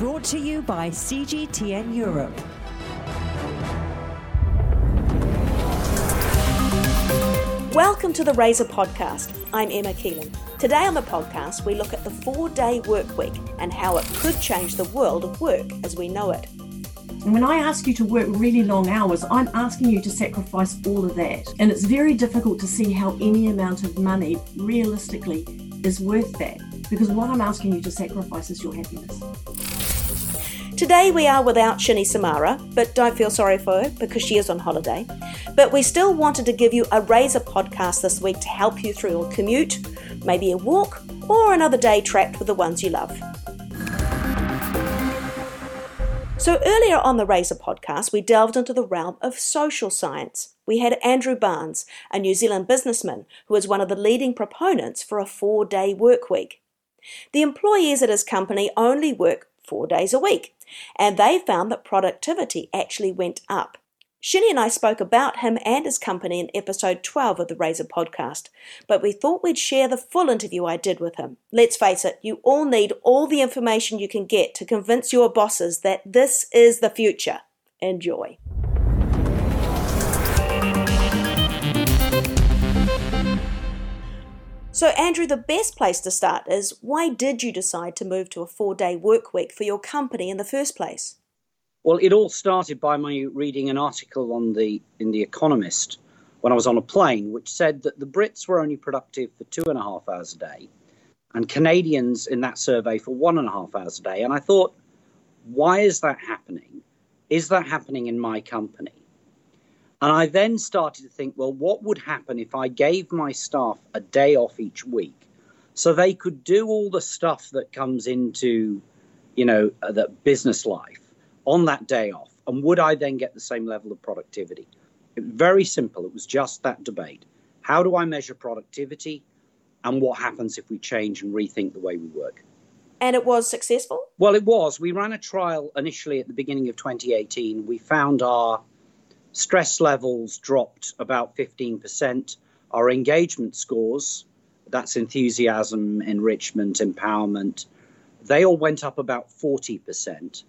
Brought to you by CGTN Europe. Welcome to the Razor Podcast. I'm Emma Keelan. Today on the podcast, we look at the four day work week and how it could change the world of work as we know it. And when I ask you to work really long hours, I'm asking you to sacrifice all of that. And it's very difficult to see how any amount of money realistically is worth that. Because what I'm asking you to sacrifice is your happiness. Today we are without Shini Samara, but don't feel sorry for her because she is on holiday. But we still wanted to give you a Razor podcast this week to help you through your commute, maybe a walk, or another day trapped with the ones you love. So, earlier on the Razor podcast, we delved into the realm of social science. We had Andrew Barnes, a New Zealand businessman who is one of the leading proponents for a four day work week. The employees at his company only work four days a week, and they found that productivity actually went up. Shini and I spoke about him and his company in episode 12 of the Razor podcast, but we thought we'd share the full interview I did with him. Let's face it, you all need all the information you can get to convince your bosses that this is the future. Enjoy. So, Andrew, the best place to start is why did you decide to move to a four day work week for your company in the first place? Well, it all started by my reading an article on the in the Economist when I was on a plane, which said that the Brits were only productive for two and a half hours a day, and Canadians in that survey for one and a half hours a day. And I thought, why is that happening? Is that happening in my company? And I then started to think, well, what would happen if I gave my staff a day off each week so they could do all the stuff that comes into, you know, uh, the business life on that day off? And would I then get the same level of productivity? It, very simple. It was just that debate. How do I measure productivity? And what happens if we change and rethink the way we work? And it was successful? Well, it was. We ran a trial initially at the beginning of 2018. We found our stress levels dropped about 15%. Our engagement scores, that's enthusiasm, enrichment, empowerment, they all went up about 40%.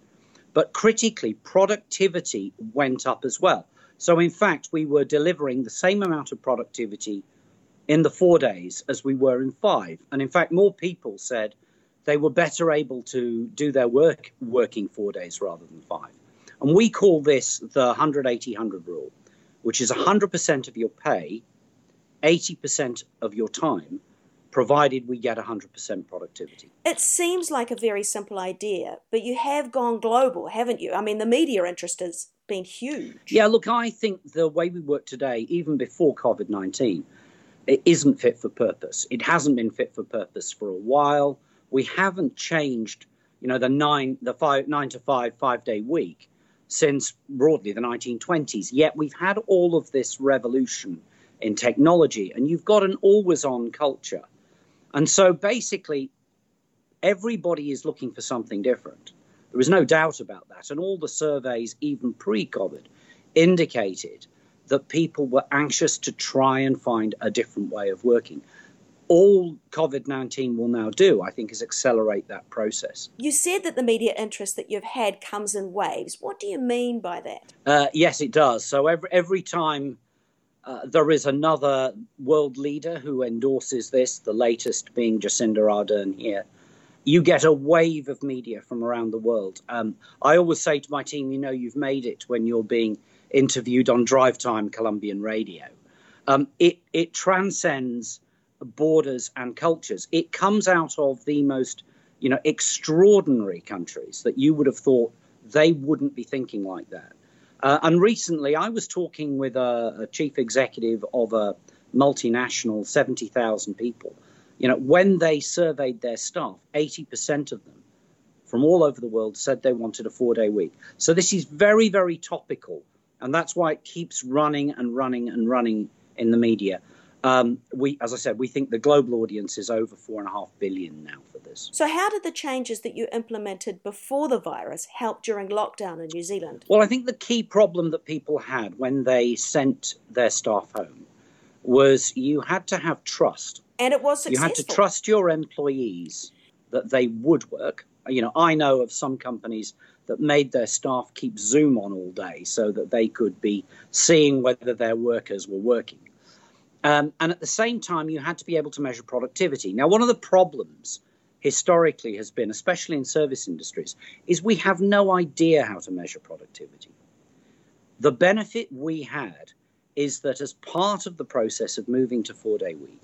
But critically, productivity went up as well. So, in fact, we were delivering the same amount of productivity in the four days as we were in five. And in fact, more people said they were better able to do their work working four days rather than five. And we call this the 180 100 rule, which is 100% of your pay, 80% of your time, provided we get 100% productivity. It seems like a very simple idea, but you have gone global, haven't you? I mean, the media interest has been huge. Yeah, look, I think the way we work today, even before COVID 19, it isn't fit for purpose. It hasn't been fit for purpose for a while. We haven't changed, you know, the nine, the five, nine to five, five day week since broadly the 1920s. Yet we've had all of this revolution in technology, and you've got an always on culture. And so basically, everybody is looking for something different. There is no doubt about that. And all the surveys, even pre COVID, indicated that people were anxious to try and find a different way of working all COVID 19 will now do, I think, is accelerate that process. You said that the media interest that you've had comes in waves. What do you mean by that? Uh, yes, it does. So every, every time uh, there is another world leader who endorses this, the latest being Jacinda Ardern here, you get a wave of media from around the world. Um, I always say to my team, you know, you've made it when you're being interviewed on Drive Time Colombian radio. Um, it, it transcends borders and cultures. It comes out of the most, you know, extraordinary countries that you would have thought they wouldn't be thinking like that. Uh, and recently, I was talking with a, a chief executive of a multinational, 70,000 people. You know, when they surveyed their staff, 80% of them from all over the world said they wanted a four day week. So this is very, very topical. And that's why it keeps running and running and running in the media. Um, we, as I said, we think the global audience is over four and a half billion now for this. So, how did the changes that you implemented before the virus help during lockdown in New Zealand? Well, I think the key problem that people had when they sent their staff home was you had to have trust. And it was successful. You had to trust your employees that they would work You know, I know of some companies that made their staff keep Zoom on all day so that they could be seeing whether their workers were working. Um, and at the same time, you had to be able to measure productivity. Now, one of the problems historically has been, especially in service industries, is we have no idea how to measure productivity. The benefit we had is that as part of the process of moving to four day week,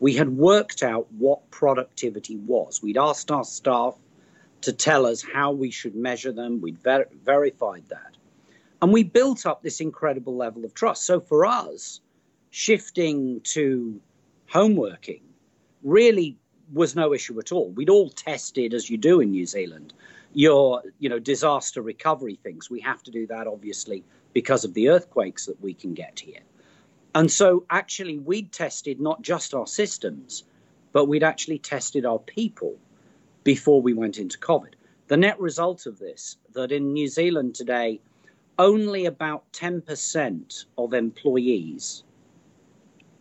we had worked out what productivity was. We'd asked our staff to tell us how we should measure them. We'd ver- verified that. And we built up this incredible level of trust. So for us, shifting to home working really was no issue at all. We'd all tested, as you do in New Zealand, your you know disaster recovery things. We have to do that obviously because of the earthquakes that we can get here. And so actually we'd tested not just our systems, but we'd actually tested our people before we went into COVID. The net result of this, that in New Zealand today, only about 10% of employees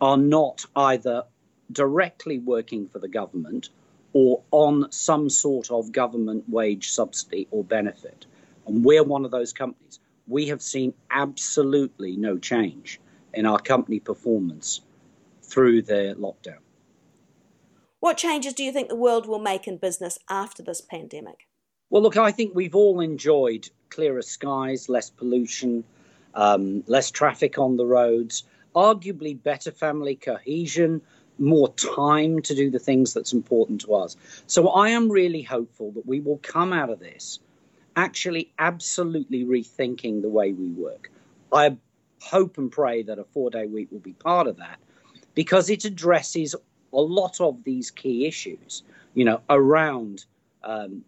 are not either directly working for the government or on some sort of government wage subsidy or benefit. And we're one of those companies. We have seen absolutely no change in our company performance through the lockdown. What changes do you think the world will make in business after this pandemic? Well, look, I think we've all enjoyed clearer skies, less pollution, um, less traffic on the roads, arguably better family cohesion, more time to do the things that's important to us. So I am really hopeful that we will come out of this actually absolutely rethinking the way we work. I hope and pray that a four day week will be part of that because it addresses a lot of these key issues, you know, around um,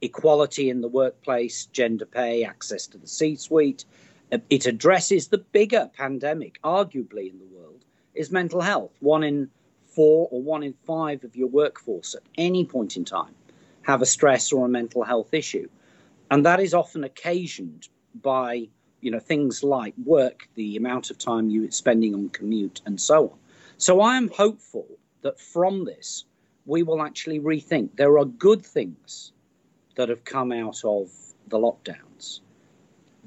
equality in the workplace, gender pay, access to the C suite. Uh, it addresses the bigger pandemic, arguably, in the world, is mental health. One in four or one in five of your workforce at any point in time have a stress or a mental health issue. And that is often occasioned by you know things like work, the amount of time you're spending on commute, and so on. So I am hopeful that from this, we will actually rethink. There are good things that have come out of the lockdowns.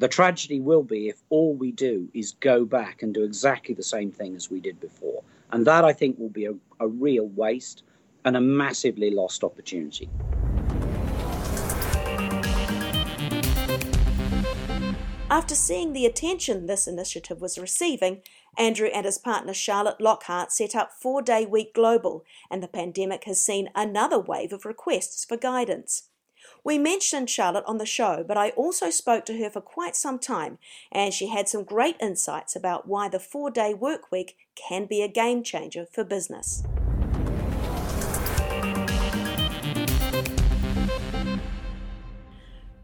The tragedy will be if all we do is go back and do exactly the same thing as we did before. And that, I think, will be a, a real waste and a massively lost opportunity. After seeing the attention this initiative was receiving, Andrew and his partner Charlotte Lockhart set up Four Day Week Global, and the pandemic has seen another wave of requests for guidance. We mentioned Charlotte on the show, but I also spoke to her for quite some time, and she had some great insights about why the four day work week can be a game changer for business.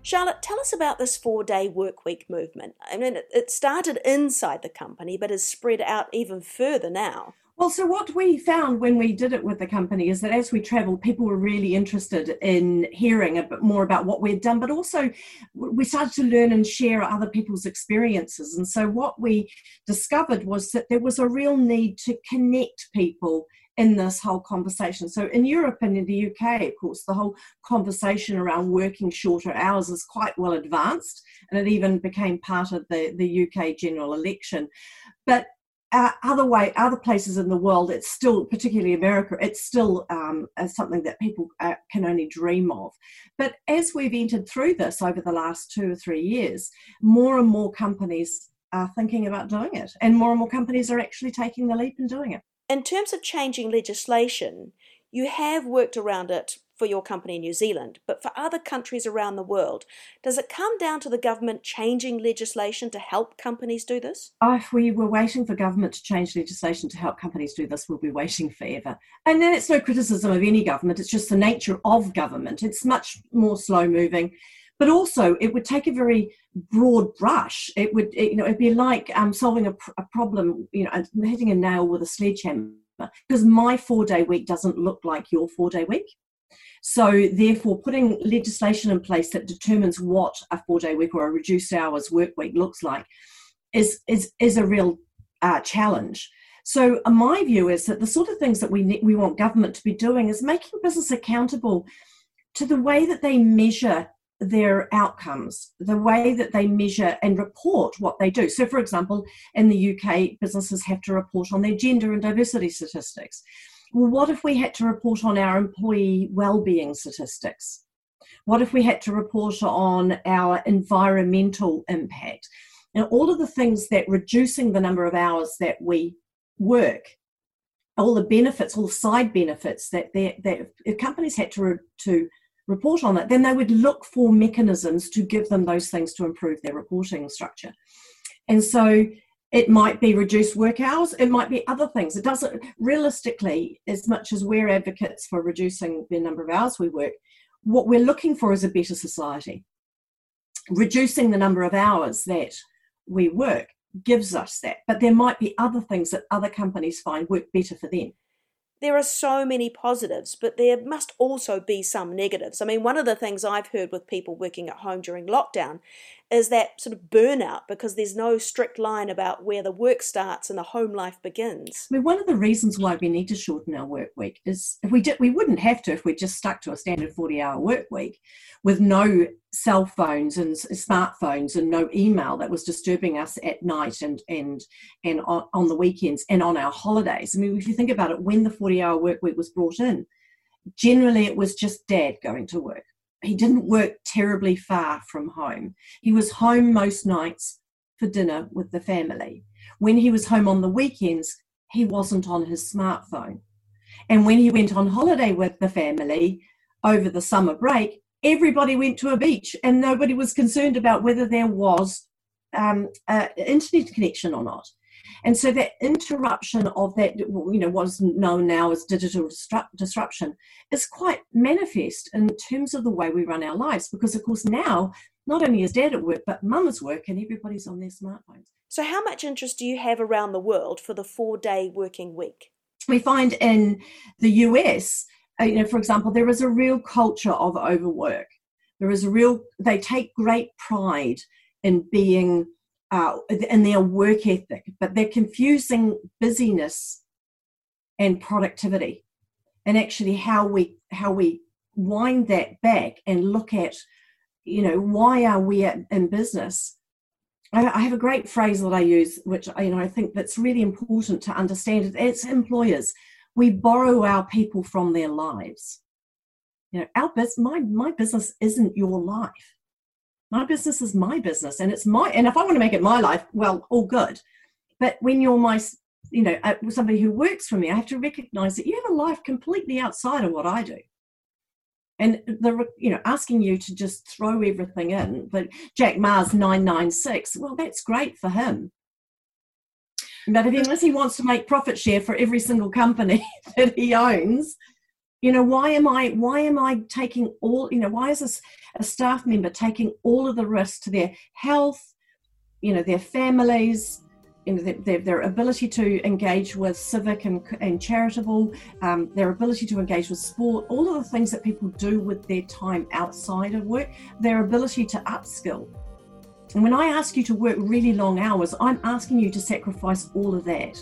Charlotte, tell us about this four day work week movement. I mean, it started inside the company, but has spread out even further now. Well, so what we found when we did it with the company is that as we traveled, people were really interested in hearing a bit more about what we'd done, but also we started to learn and share other people's experiences. And so what we discovered was that there was a real need to connect people in this whole conversation. So in Europe and in the UK, of course, the whole conversation around working shorter hours is quite well advanced, and it even became part of the, the UK general election. But other way, other places in the world, it's still, particularly America, it's still um, something that people uh, can only dream of. But as we've entered through this over the last two or three years, more and more companies are thinking about doing it, and more and more companies are actually taking the leap and doing it in terms of changing legislation, you have worked around it for your company in New Zealand, but for other countries around the world, does it come down to the government changing legislation to help companies do this? Oh, if we were waiting for government to change legislation to help companies do this, we'll be waiting forever. And then it's no criticism of any government, it's just the nature of government. It's much more slow moving but also it would take a very broad brush. It would, it, you know, it'd be like um, solving a, pr- a problem, you know, hitting a nail with a sledgehammer. Because my four day week doesn't look like your four day week. So, therefore, putting legislation in place that determines what a four day week or a reduced hours work week looks like is, is, is a real uh, challenge. So, uh, my view is that the sort of things that we, we want government to be doing is making business accountable to the way that they measure their outcomes, the way that they measure and report what they do. So, for example, in the UK, businesses have to report on their gender and diversity statistics. Well, what if we had to report on our employee well-being statistics? What if we had to report on our environmental impact? And all of the things that reducing the number of hours that we work, all the benefits, all the side benefits that, that if companies had to, to report on that, then they would look for mechanisms to give them those things to improve their reporting structure. And so it might be reduced work hours, it might be other things. It doesn't realistically, as much as we're advocates for reducing the number of hours we work, what we're looking for is a better society. Reducing the number of hours that we work gives us that, but there might be other things that other companies find work better for them there are so many positives, but there must also be some negatives. I mean, one of the things I've heard with people working at home during lockdown is that sort of burnout because there's no strict line about where the work starts and the home life begins. I mean, one of the reasons why we need to shorten our work week is if we did, we wouldn't have to if we just stuck to a standard 40 hour work week with no cell phones and smartphones and no email that was disturbing us at night and and and on, on the weekends and on our holidays. I mean, if you think about it, when the 40 hour work week was brought in, generally it was just dad going to work he didn't work terribly far from home. He was home most nights for dinner with the family. When he was home on the weekends, he wasn't on his smartphone. And when he went on holiday with the family over the summer break, everybody went to a beach and nobody was concerned about whether there was um, an internet connection or not. And so that interruption of that, you know, what is known now as digital disruption is quite manifest in terms of the way we run our lives. Because, of course, now not only is dad at work, but mum is work and everybody's on their smartphones. So, how much interest do you have around the world for the four day working week? We find in the US, uh, you know, for example, there is a real culture of overwork. There is a real, they take great pride in being uh, and their work ethic, but they're confusing busyness and productivity, and actually how we how we wind that back and look at, you know, why are we in business? I, I have a great phrase that I use, which you know I think that's really important to understand. It's employers. We borrow our people from their lives. You know, our business, my my business isn't your life my business is my business and it's my and if i want to make it my life well all good. But when you're my you know uh, somebody who works for me i have to recognize that you have a life completely outside of what i do. And the you know asking you to just throw everything in but jack ma's 996 well that's great for him. But if unless he wants to make profit share for every single company that he owns you know why am i why am i taking all you know why is this a staff member taking all of the risk to their health you know their families you know, their, their ability to engage with civic and, and charitable, um, their ability to engage with sport, all of the things that people do with their time outside of work, their ability to upskill. And when I ask you to work really long hours, I'm asking you to sacrifice all of that.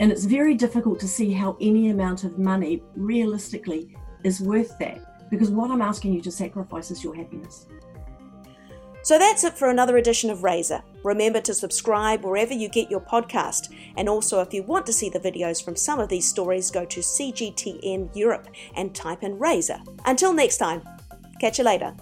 And it's very difficult to see how any amount of money realistically is worth that because what I'm asking you to sacrifice is your happiness. So that's it for another edition of Razor. Remember to subscribe wherever you get your podcast. And also, if you want to see the videos from some of these stories, go to CGTN Europe and type in Razor. Until next time, catch you later.